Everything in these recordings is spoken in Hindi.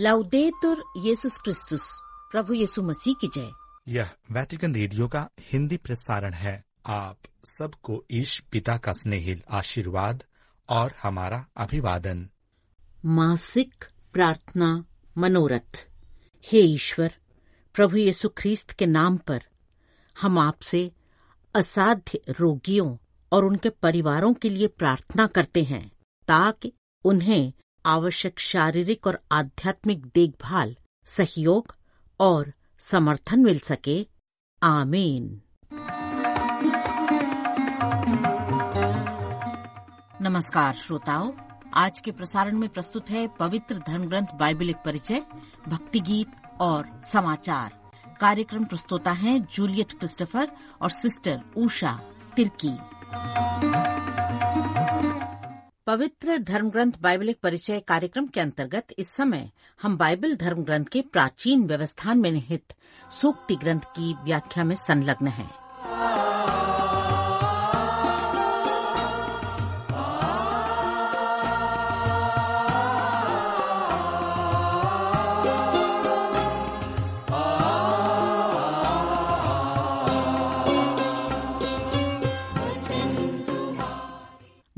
लाउदेतुर येसुस क्रिस्तुस प्रभु यीशु मसीह की जय यह वैटिकन रेडियो का हिंदी प्रसारण है। आप सबको ईश पिता का स्नेहिल आशीर्वाद और हमारा अभिवादन। मासिक प्रार्थना मनोरथ। हे ईश्वर प्रभु यीशु ख्रीस्त के नाम पर हम आपसे असाध्य रोगियों और उनके परिवारों के लिए प्रार्थना करते हैं ताकि उन्हें आवश्यक शारीरिक और आध्यात्मिक देखभाल, सहयोग और समर्थन मिल सके। आमीन। नमस्कार श्रोताओं, आज के प्रसारण में प्रस्तुत है पवित्र धर्म ग्रंथ बाइबल एक परिचय भक्ति गीत और समाचार। कार्यक्रम प्रस्तोता हैं जूलियट क्रिस्टोफर और सिस्टर उषा तिर्की। पवित्र धर्म ग्रंथ बाइबलिक परिचय कार्यक्रम के अंतर्गत इस समय हम बाइबल धर्म ग्रंथ के प्राचीन व्यवस्थान में निहित सूक्ति ग्रंथ की व्याख्या में संलग्न हैं।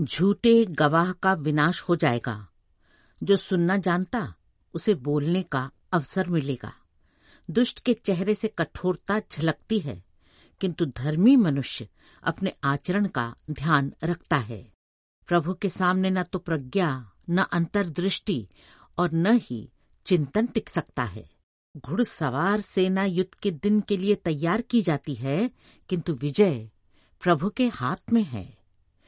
झूठे गवाह का विनाश हो जाएगा। जो सुनना जानता, उसे बोलने का अवसर मिलेगा। दुष्ट के चेहरे से कठोरता झलकती है, किंतु धर्मी मनुष्य अपने आचरण का ध्यान रखता है। प्रभु के सामने न तो प्रज्ञा, न अंतर्दृष्टि और न ही चिंतन टिक सकता है। घुड़सवार सेना युद्ध के दिन के लिए तैयार की जाती है, किंतु विजय प्रभु के हाथ में है।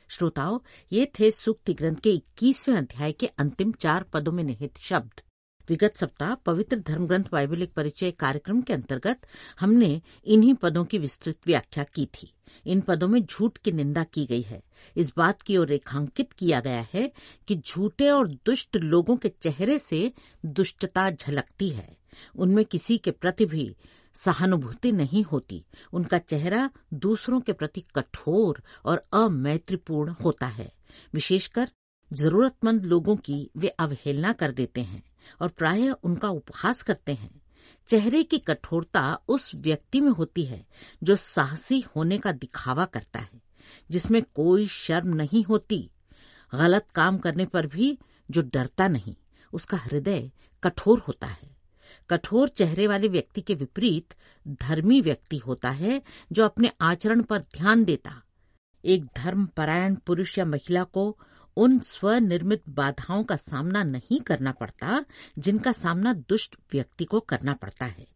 श्रोताओं, ये थे सूक्ति ग्रंथ के इक्कीसवें अध्याय के अंतिम चार पदों में निहित शब्द। विगत सप्ताह पवित्र धर्म ग्रंथ बाइबल एक परिचय कार्यक्रम के अंतर्गत हमने इन्हीं पदों की विस्तृत व्याख्या की थी। इन पदों में झूठ की निंदा की गई है। इस बात की ओर रेखांकित किया गया है कि झूठे और दुष्ट लोगों के चेहरे से दुष्टता झलकती है। उनमें किसी के प्रति भी सहानुभूति नहीं होती। उनका चेहरा दूसरों के प्रति कठोर और अमैत्रीपूर्ण होता है। विशेषकर जरूरतमंद लोगों की वे अवहेलना कर देते हैं और प्रायः उनका उपहास करते हैं। चेहरे की कठोरता उस व्यक्ति में होती है जो साहसी होने का दिखावा करता है, जिसमें कोई शर्म नहीं होती। गलत काम करने पर भी जो डरता नहीं, उसका हृदय कठोर होता है। कठोर चेहरे वाले व्यक्ति के विपरीत धर्मी व्यक्ति होता है जो अपने आचरण पर ध्यान देता। एक धर्मपरायण पुरुष या महिला को उन स्वनिर्मित बाधाओं का सामना नहीं करना पड़ता, जिनका सामना दुष्ट व्यक्ति को करना पड़ता है,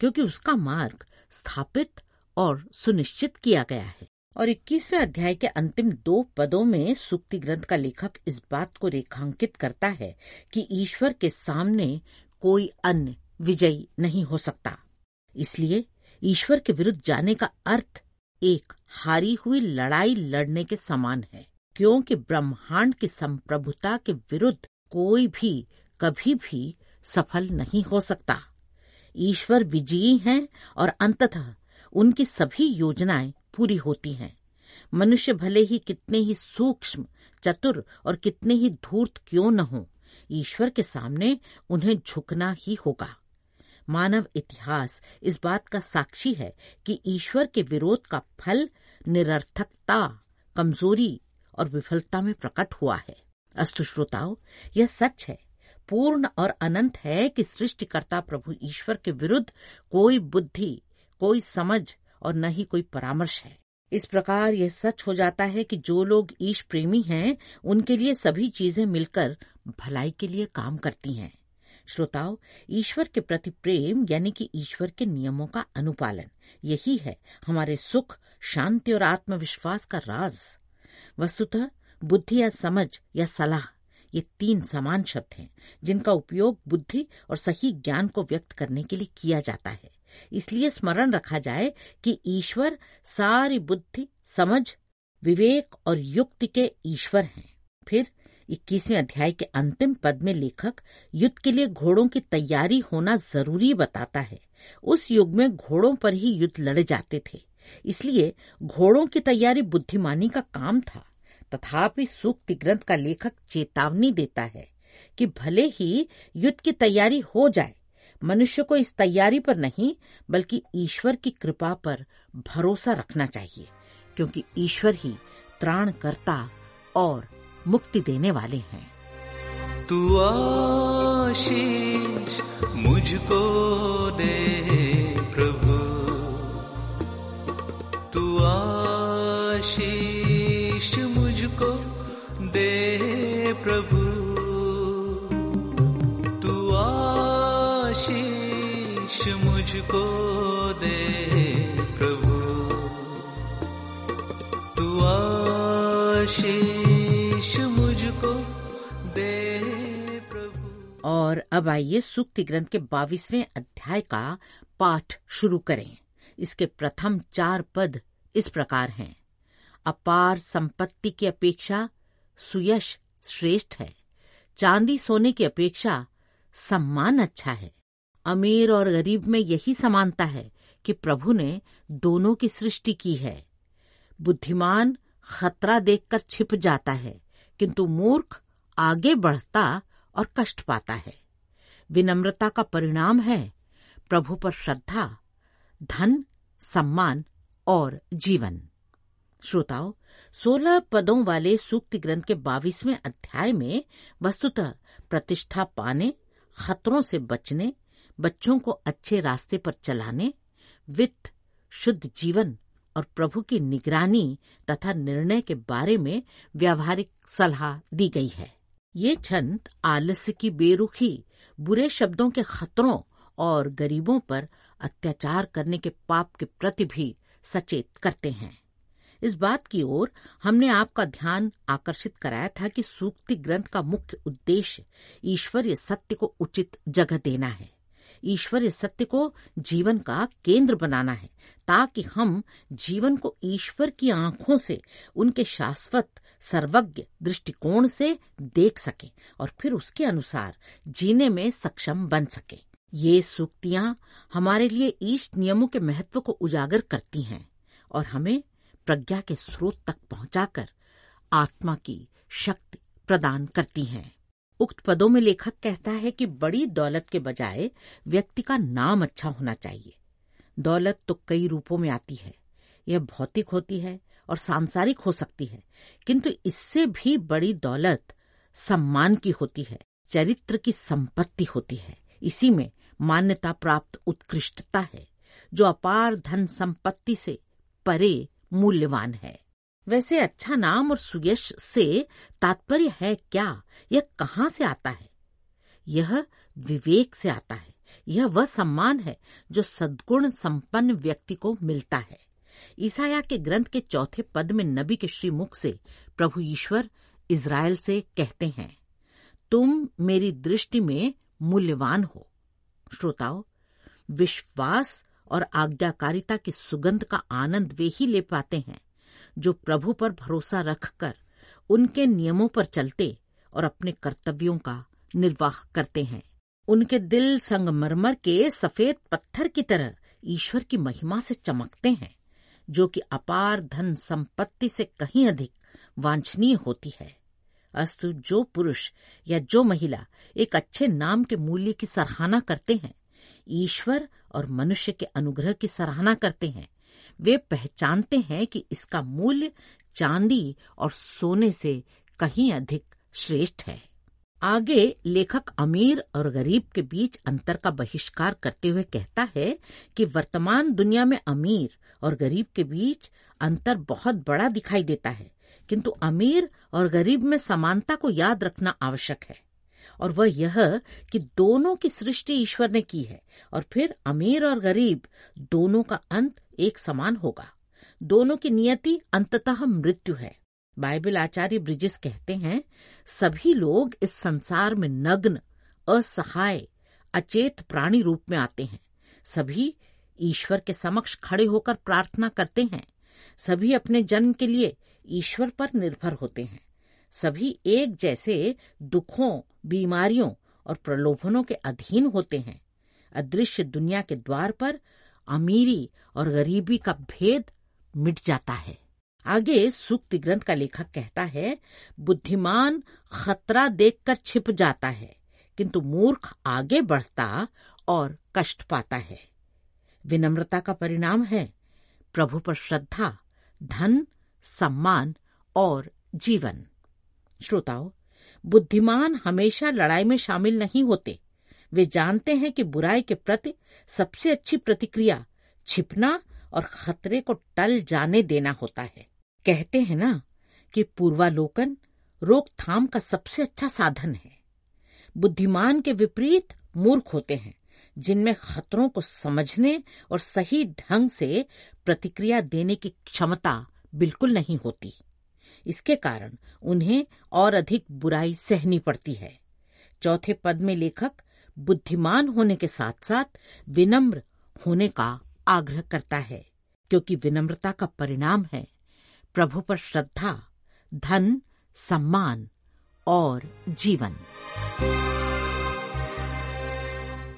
क्योंकि उसका मार्ग स्थापित और सुनिश्चित किया गया है। और इक्कीसवें अध्याय के अंतिम दो पदों में सूक्ति ग्रंथ का लेखक इस बात को रेखांकित करता है कि ईश्वर के सामने कोई अन्य विजयी नहीं हो सकता। इसलिए ईश्वर के विरुद्ध जाने का अर्थ एक हारी हुई लड़ाई लड़ने के समान है, क्योंकि ब्रह्मांड की संप्रभुता के विरुद्ध कोई भी, कभी भी सफल नहीं हो सकता। ईश्वर विजयी हैं और अंततः उनकी सभी योजनाएँ पूरी होती हैं। मनुष्य भले ही कितने ही सूक्ष्म, चतुर और कितने ही धूर्त क्यों न हो, ईश्वर के सामने उन्हें झुकना ही होगा। मानव इतिहास इस बात का साक्षी है कि ईश्वर के विरोध का फल निरर्थकता, कमज़ोरी और विफलता में प्रकट हुआ है। अस्तु श्रोताओ, यह सच है। पूर्ण और अनंत है कि सृष्टिकर्ता प्रभु ईश्वर के विरुद्ध कोई बुद्धि, कोई समझ और न ही कोई परामर्श है। इस प्रकार यह सच हो जाता है कि जो लोग ईश प्रेमी हैं, उनके लिए सभी चीज़ें मिलकर भलाई के लिए काम करती हैं। श्रोताओं, ईश्वर के प्रति प्रेम यानी कि ईश्वर के नियमों का अनुपालन। यही है हमारे सुख, शांति और आत्मविश्वास का राज। वस्तुतः बुद्धि या समझ या सलाह, ये तीन समान शब्द हैं, जिनका उपयोग बुद्धि और सही ज्ञान को व्यक्त करने के लिए किया जाता है। इसलिए स्मरण रखा जाए कि ईश्वर सारी बुद्धि, समझ, विवेक और युक्ति के ईश्वर हैं। फिर इक्कीसवें अध्याय के अंतिम पद में लेखक युद्ध के लिए घोड़ों की तैयारी होना ज़रूरी बताता है। उस युग में घोड़ों पर ही युद्ध लड़े जाते थे। इसलिए घोड़ों की तैयारी बुद्धिमानी का काम था। तथापि सूक्ति ग्रंथ का लेखक चेतावनी देता है कि भले ही युद्ध की तैयारी हो जाए, मनुष्य को इस तैयारी पर नहीं, बल्कि ईश्वर की कृपा पर भरोसा रखना चाहिए, क्योंकि ईश्वर ही त्राण करता और मुक्ति देने वाले हैं। तू आशीष आइए सूक्ति ग्रंथ के बाईसवें अध्याय का पाठ शुरू करें। इसके प्रथम चार पद इस प्रकार हैं। अपार संपत्ति की अपेक्षा सुयश श्रेष्ठ है। चांदी सोने की अपेक्षा सम्मान अच्छा है। अमीर और गरीब में यही समानता है कि प्रभु ने दोनों की सृष्टि की है। बुद्धिमान खतरा देखकर छिप जाता है, किंतु मूर्ख आगे बढ़ता और कष्ट पाता है। विनम्रता का परिणाम है। प्रभु पर श्रद्धा, धन, सम्मान और जीवन। श्रोताओं, सोलह पदों वाले सूक्ति ग्रंथ के बाईसवें अध्याय में वस्तुतः प्रतिष्ठा पाने, खतरों से बचने, बच्चों को अच्छे रास्ते पर चलाने, वित्त, शुद्ध जीवन और प्रभु की निगरानी तथा निर्णय के बारे में व्यावहारिक सलाह दी गई है। ये छंद आलस्य की बेरुखी बुरे शब्दों के खतरों और गरीबों पर अत्याचार करने के पाप के प्रति भी सचेत करते हैं। इस बात की ओर हमने आपका ध्यान आकर्षित कराया था कि सूक्ति ग्रंथ का मुख्य उद्देश्य ईश्वरीय सत्य को उचित जगह देना है। ईश्वरीय सत्य को जीवन का केंद्र बनाना है, ताकि हम जीवन को ईश्वर की आँखों से, उनके शाश्वत सर्वज्ञ दृष्टिकोण से देख सकें और फिर उसके अनुसार जीने में सक्षम बन सके। ये सूक्तियाँ हमारे लिए ईष्ट नियमों के महत्व को उजागर करती हैं और हमें प्रज्ञा के स्रोत तक पहुंचाकर आत्मा की शक्ति प्रदान करती हैं। उक्त पदों में लेखक कहता है कि बड़ी दौलत के बजाय व्यक्ति का नाम अच्छा होना चाहिए। दौलत तो कई रूपों में आती है। यह भौतिक होती है और सांसारिक हो सकती है, किंतु इससे भी बड़ी दौलत सम्मान की होती है, चरित्र की संपत्ति होती है। इसी में मान्यता प्राप्त उत्कृष्टता है, जो अपार धन संपत्ति से परे मूल्यवान है। वैसे अच्छा नाम और सुयश से तात्पर्य है क्या? यह कहाँ से आता है? यह विवेक से आता है। यह वह सम्मान है जो सद्गुण संपन्न व्यक्ति को मिलता है। ईसाया के ग्रंथ के चौथे पद में नबी के श्रीमुख से प्रभु ईश्वर इज़राइल से कहते हैं, तुम मेरी दृष्टि में मूल्यवान हो। श्रोताओं, विश्वास और आज्ञाकारिता की सुगंध का आनंद वे ही ले पाते हैं, जो प्रभु पर भरोसा रखकर उनके नियमों पर चलते और अपने कर्तव्यों का निर्वाह करते हैं। उनके दिल संगमरमर के सफ़ेद पत्थर की तरह ईश्वर की महिमा से चमकते हैं। जो कि अपार धन संपत्ति से कहीं अधिक वांछनीय होती है। अस्तु, जो पुरुष या जो महिला एक अच्छे नाम के मूल्य की सराहना करते हैं, ईश्वर और मनुष्य के अनुग्रह की सराहना करते हैं, वे पहचानते हैं कि इसका मूल्य चांदी और सोने से कहीं अधिक श्रेष्ठ है। आगे लेखक अमीर और गरीब के बीच अंतर का बहिष्कार करते हुए कहता है कि वर्तमान दुनिया में अमीर और गरीब के बीच अंतर बहुत बड़ा दिखाई देता है। किंतु अमीर और गरीब में समानता को याद रखना आवश्यक है। और वह यह कि दोनों की सृष्टि ईश्वर ने की है और फिर अमीर और गरीब दोनों का अंत एक समान होगा। दोनों की नियति अंततः मृत्यु है। बाइबल आचार्य ब्रिजिस कहते हैं, सभी लोग इस संसार में नग्न, असहाय, अचेत प्राणी रूप में आते हैं। सभी ईश्वर के समक्ष खड़े होकर प्रार्थना करते हैं। सभी अपने जन्म के लिए ईश्वर पर निर्भर होते हैं। सभी एक जैसे दुखों, बीमारियों और प्रलोभनों के अधीन होते हैं। अदृश्य दुनिया के द्वार पर अमीरी और गरीबी का भेद मिट जाता है। आगे सूक्ति ग्रंथ का लेखक कहता है, बुद्धिमान खतरा देखकर छिप जाता है, किंतु मूर्ख आगे बढ़ता और कष्ट पाता है। विनम्रता का परिणाम है। प्रभु पर श्रद्धा, धन, सम्मान और जीवन। श्रोताओं, बुद्धिमान हमेशा लड़ाई में शामिल नहीं होते। वे जानते हैं कि बुराई के प्रति सबसे अच्छी प्रतिक्रिया छिपना और खतरे को टल जाने देना होता है। कहते हैं ना कि पूर्वालोकन रोकथाम का सबसे अच्छा साधन है। बुद्धिमान के विपरीत मूर्ख होते हैं। जिनमें खतरों को समझने और सही ढंग से प्रतिक्रिया देने की क्षमता बिल्कुल नहीं होती। इसके कारण उन्हें और अधिक बुराई सहनी पड़ती है। चौथे पद में लेखक बुद्धिमान होने के साथ साथ विनम्र होने का आग्रह करता है, क्योंकि विनम्रता का परिणाम है। प्रभु पर श्रद्धा, धन, सम्मान और जीवन।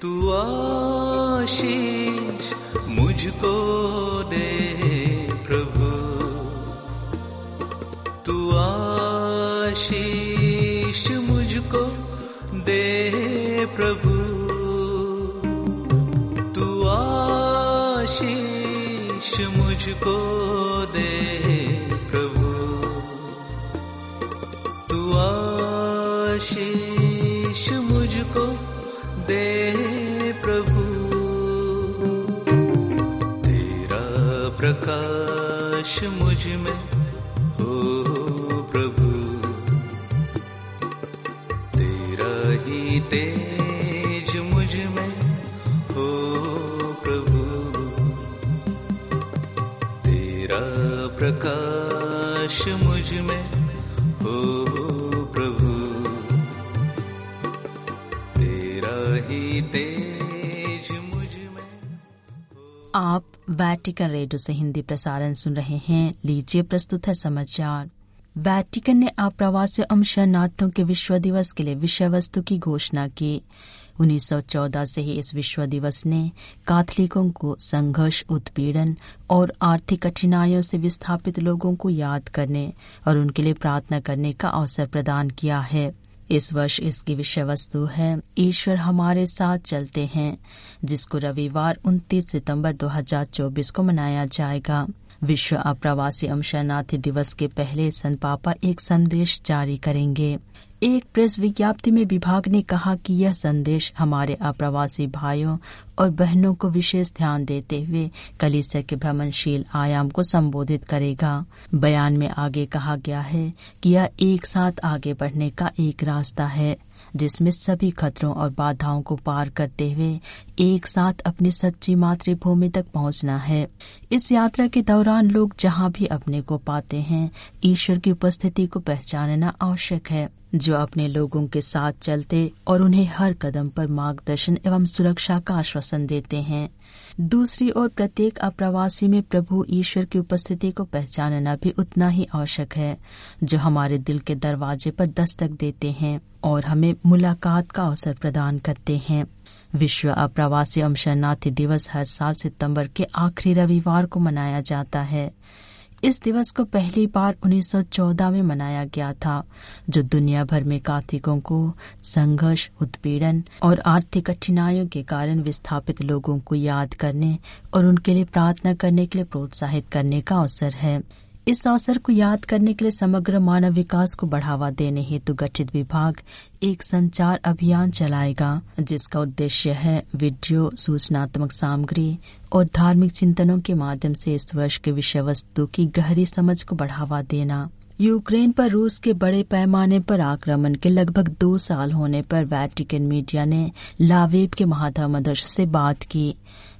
तू आशीष मुझको दे प्रभु। तू आशीष मुझको दे प्रभु। तू आशीष मुझको दे प्रकाश मुझमें हो प्रभु। तेरा ही तेज मुझमें हो, प्रभु। तेरा प्रकाश मुझमें हो, प्रभु। तेरा ही तेज मुझमें आप वैटिकन रेडियो से हिंदी प्रसारण सुन रहे हैं। लीजिए प्रस्तुत है समाचार। वैटिकन ने आप्रवासी एवं शरणार्थियों के विश्व दिवस के लिए विषय वस्तु की घोषणा की। 1914 से ही इस विश्व दिवस ने कैथलिकों को संघर्ष, उत्पीड़न और आर्थिक कठिनाइयों से विस्थापित लोगों को याद करने और उनके लिए प्रार्थना करने का अवसर प्रदान किया है। इस वर्ष इसकी विषय वस्तु है। ईश्वर हमारे साथ चलते हैं, जिसको रविवार 29 सितंबर 2024 को मनाया जाएगा। विश्व अप्रवासी अमशरनाथ दिवस के पहले संत पापा एक संदेश जारी करेंगे। एक प्रेस विज्ञप्ति में विभाग ने कहा कि यह संदेश हमारे अप्रवासी भाइयों और बहनों को विशेष ध्यान देते हुए कलिसा के भ्रमणशील आयाम को संबोधित करेगा। बयान में आगे कहा गया है कि यह एक साथ आगे बढ़ने का एक रास्ता है। जिसमें सभी खतरों और बाधाओं को पार करते हुए एक साथ अपनी सच्ची मातृभूमि तक पहुँचना है। इस यात्रा के दौरान लोग जहाँ भी अपने को पाते हैं, ईश्वर की उपस्थिति को पहचानना आवश्यक है, जो अपने लोगों के साथ चलते और उन्हें हर कदम पर मार्गदर्शन एवं सुरक्षा का आश्वासन देते हैं। दूसरी ओर प्रत्येक अप्रवासी में प्रभु ईश्वर की उपस्थिति को पहचानना भी उतना ही आवश्यक है, जो हमारे दिल के दरवाजे पर दस्तक देते हैं और हमें मुलाकात का अवसर प्रदान करते हैं। विश्व अप्रवासी एवं शरणार्थी दिवस हर साल सितंबर के आखिरी रविवार को मनाया जाता है। इस दिवस को पहली बार 1914 में मनाया गया था, जो दुनिया भर में कातिकों को संघर्ष, उत्पीड़न और आर्थिक कठिनाइयों के कारण विस्थापित लोगों को याद करने और उनके लिए प्रार्थना करने के लिए प्रोत्साहित करने का अवसर है। इस अवसर को याद करने के लिए समग्र मानव विकास को बढ़ावा देने हेतु गठित विभाग एक संचार अभियान चलाएगा, जिसका उद्देश्य है वीडियो, सूचनात्मक सामग्री और धार्मिक चिंतनों के माध्यम से इस वर्ष के विषय वस्तु की गहरी समझ को बढ़ावा देना। यूक्रेन पर रूस के बड़े पैमाने पर आक्रमण के लगभग दो साल होने पर वैटिकन मीडिया ने लावेब के महाधर्मदर्श से बात की।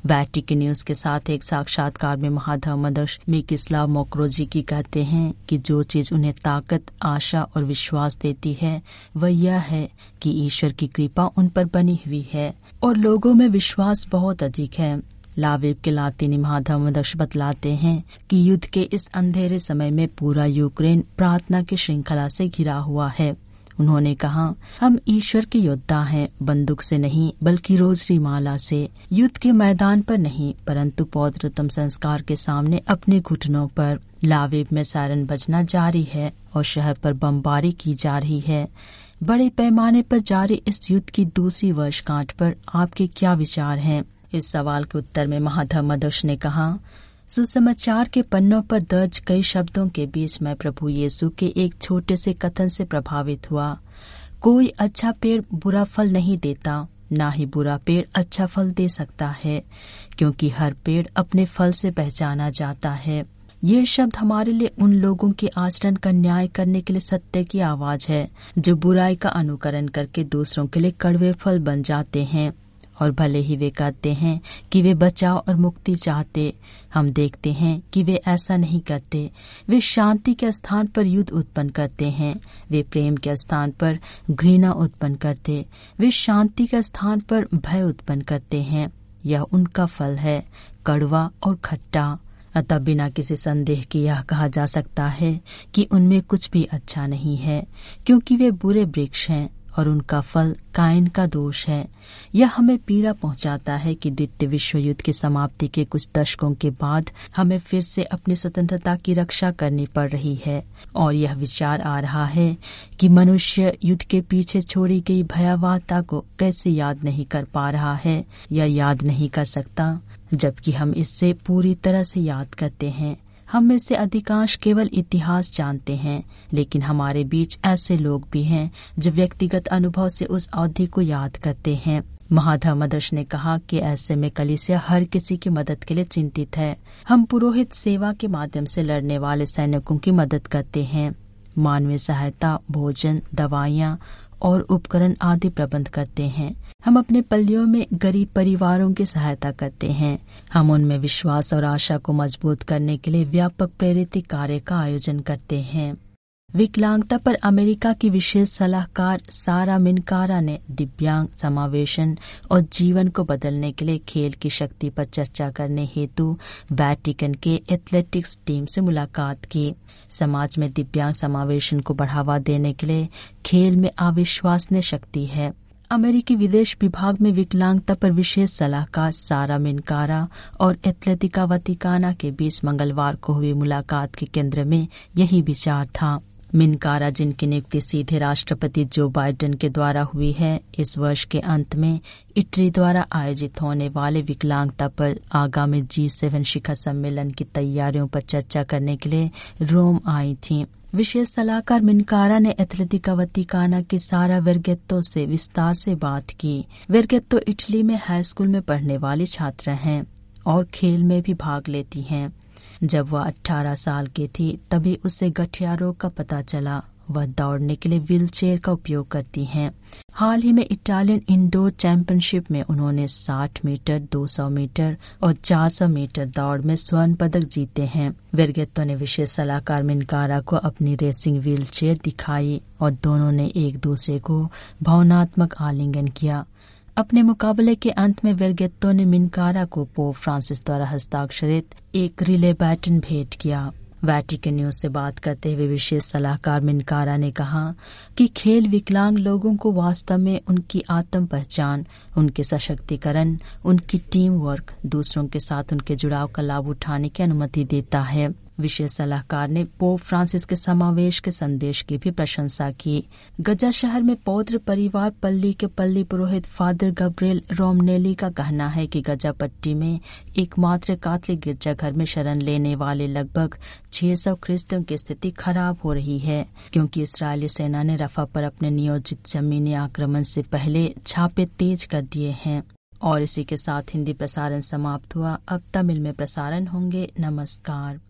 वैटिकन न्यूज़ के साथ एक साक्षात्कार में महाधर्मदर्श मिकिस्लाव मोक्रोजी की कहते हैं कि जो चीज़ उन्हें ताकत, आशा और विश्वास देती है, वह यह है कि ईश्वर की कृपा उन पर बनी हुई है और लोगों में विश्वास बहुत अधिक है। लाविब के लातिनी महाधर्मदक्ष बतलाते हैं कि युद्ध के इस अंधेरे समय में पूरा यूक्रेन प्रार्थना की श्रृंखला से घिरा हुआ है। उन्होंने कहा, हम ईश्वर के योद्धा हैं, बंदूक से नहीं, बल्कि रोजरी माला से। युद्ध के मैदान पर नहीं, परंतु पौत्रतम संस्कार के सामने अपने घुटनों पर। लावेब में सायरन बजना जारी है और शहर पर बमबारी की जा रही है। बड़े पैमाने पर जारी इस युद्ध की दूसरी वर्षगांठ पर आपके क्या विचार हैं? इस सवाल के उत्तर में महाधम अध्यक्ष ने कहा, सुसमाचार के पन्नों पर दर्ज कई शब्दों के बीच मैं प्रभु यीशु के एक छोटे से कथन से प्रभावित हुआ। कोई अच्छा पेड़ बुरा फल नहीं देता, ना ही बुरा पेड़ अच्छा फल दे सकता है, क्योंकि हर पेड़ अपने फल से पहचाना जाता है। ये शब्द हमारे लिए उन लोगों के आचरण का न्याय करने के लिए सत्य की आवाज़ है, जो बुराई का अनुकरण करके दूसरों के लिए कड़वे फल बन जाते हैं। और भले ही वे कहते हैं कि वे बचाव और मुक्ति चाहते, हम देखते हैं कि वे ऐसा नहीं करते। वे शांति के स्थान पर युद्ध उत्पन्न करते हैं। वे प्रेम के स्थान पर घृणा उत्पन्न करते। वे शांति के स्थान पर भय उत्पन्न करते हैं। यह उनका फल है, कड़वा और खट्टा। अतः बिना किसी संदेह के यह कहा जा सकता है कि उनमें कुछ भी अच्छा नहीं है, क्योंकि वे बुरे वृक्ष हैं। और उनका फल कायन का दोष है। यह हमें पीड़ा पहुंचाता है कि द्वितीय विश्व युद्ध की समाप्ति के कुछ दशकों के बाद हमें फिर से अपनी स्वतंत्रता की रक्षा करनी पड़ रही है। और यह विचार आ रहा है कि मनुष्य युद्ध के पीछे छोड़ी गई भयावहता को कैसे याद नहीं कर पा रहा है या याद नहीं कर सकता, जबकि हम इससे पूरी तरह से याद करते हैं। हम में से अधिकांश केवल इतिहास जानते हैं, लेकिन हमारे बीच ऐसे लोग भी हैं जो व्यक्तिगत अनुभव से उस अवधि को याद करते हैं। महाधर्मदर्श ने कहा कि ऐसे में कलिसिया हर किसी की मदद के लिए चिंतित है। हम पुरोहित सेवा के माध्यम से लड़ने वाले सैनिकों की मदद करते हैं। मानवीय सहायता, भोजन, दवाइयाँ और उपकरण आदि प्रबंध करते हैं। हम अपने पल्लियों में गरीब परिवारों की सहायता करते हैं। हम उनमें विश्वास और आशा को मज़बूत करने के लिए व्यापक प्रेरित कार्य का आयोजन करते हैं। विकलांगता पर अमेरिका की विशेष सलाहकार सारा मिनकारा ने दिव्यांग समावेशन और जीवन को बदलने के लिए खेल की शक्ति पर चर्चा करने हेतु वैटिकन के एथलेटिक्स टीम से मुलाकात की। समाज में दिव्यांग समावेशन को बढ़ावा देने के लिए खेल में अविश्वसनीय शक्ति है। अमेरिकी विदेश विभाग में विकलांगता पर विशेष सलाहकार सारा मिनकारा और एथलेटिका वतिकाना के बीच मंगलवार को हुई मुलाकात के केंद्र में यही विचार था। मिनकारा, जिनकी नियुक्ति सीधे राष्ट्रपति जो बाइडेन के द्वारा हुई है, इस वर्ष के अंत में इटली द्वारा आयोजित होने वाले विकलांगता पर आगामी जी सेवन शिखर सम्मेलन की तैयारियों पर चर्चा करने के लिए रोम आई थी। विशेष सलाहकार मिनकारा ने एथलेटिका वतिकाना की सारा वेरगेत्तो से विस्तार से बात की। वेरगेत्तो इटली में हाई स्कूल में पढ़ने वाली छात्रा हैं और खेल में भी भाग लेती हैं। जब वह 18 साल की थी, तभी उसे गठिया रोग का पता चला। वह दौड़ने के लिए व्हील चेयर का उपयोग करती हैं। हाल ही में इटालियन इंडोर चैंपियनशिप में उन्होंने 60 मीटर 200 मीटर और 400 मीटर दौड़ में स्वर्ण पदक जीते हैं। वेरगेत्तो ने विशेष सलाहकार मिनकारा को अपनी रेसिंग व्हील चेयर दिखाई और दोनों ने एक दूसरे को भावनात्मक आलिंगन किया। अपने मुकाबले के अंत में वेरगेत्तो ने मिनकारा को पोप फ्रांसिस द्वारा हस्ताक्षरित एक रिले बैटन भेंट किया। वैटिकन न्यूज़ से बात करते हुए विशेष सलाहकार मिनकारा ने कहा कि खेल विकलांग लोगों को वास्तव में उनकी आत्म पहचान, उनके सशक्तिकरण, उनकी टीम वर्क, दूसरों के साथ उनके जुड़ाव का लाभ उठाने की अनुमति देता है। विशेष सलाहकार ने पोप फ्रांसिस के समावेश के संदेश की भी प्रशंसा की। गजा शहर में पौत्र परिवार पल्ली के पल्ली पुरोहित फादर गब्रेल रोमनेली का कहना है कि गजा पट्टी में एकमात्र कातलिक गिरजाघर में शरण लेने वाले लगभग 600 ख्रिस्तियों की स्थिति खराब हो रही है, क्योंकि इसराइली सेना ने रफा पर अपने नियोजित जमीनी आक्रमण से पहले छापे तेज कर दिए हैं। और इसी के साथ हिंदी प्रसारण समाप्त हुआ। अब तमिल में प्रसारण होंगे। नमस्कार।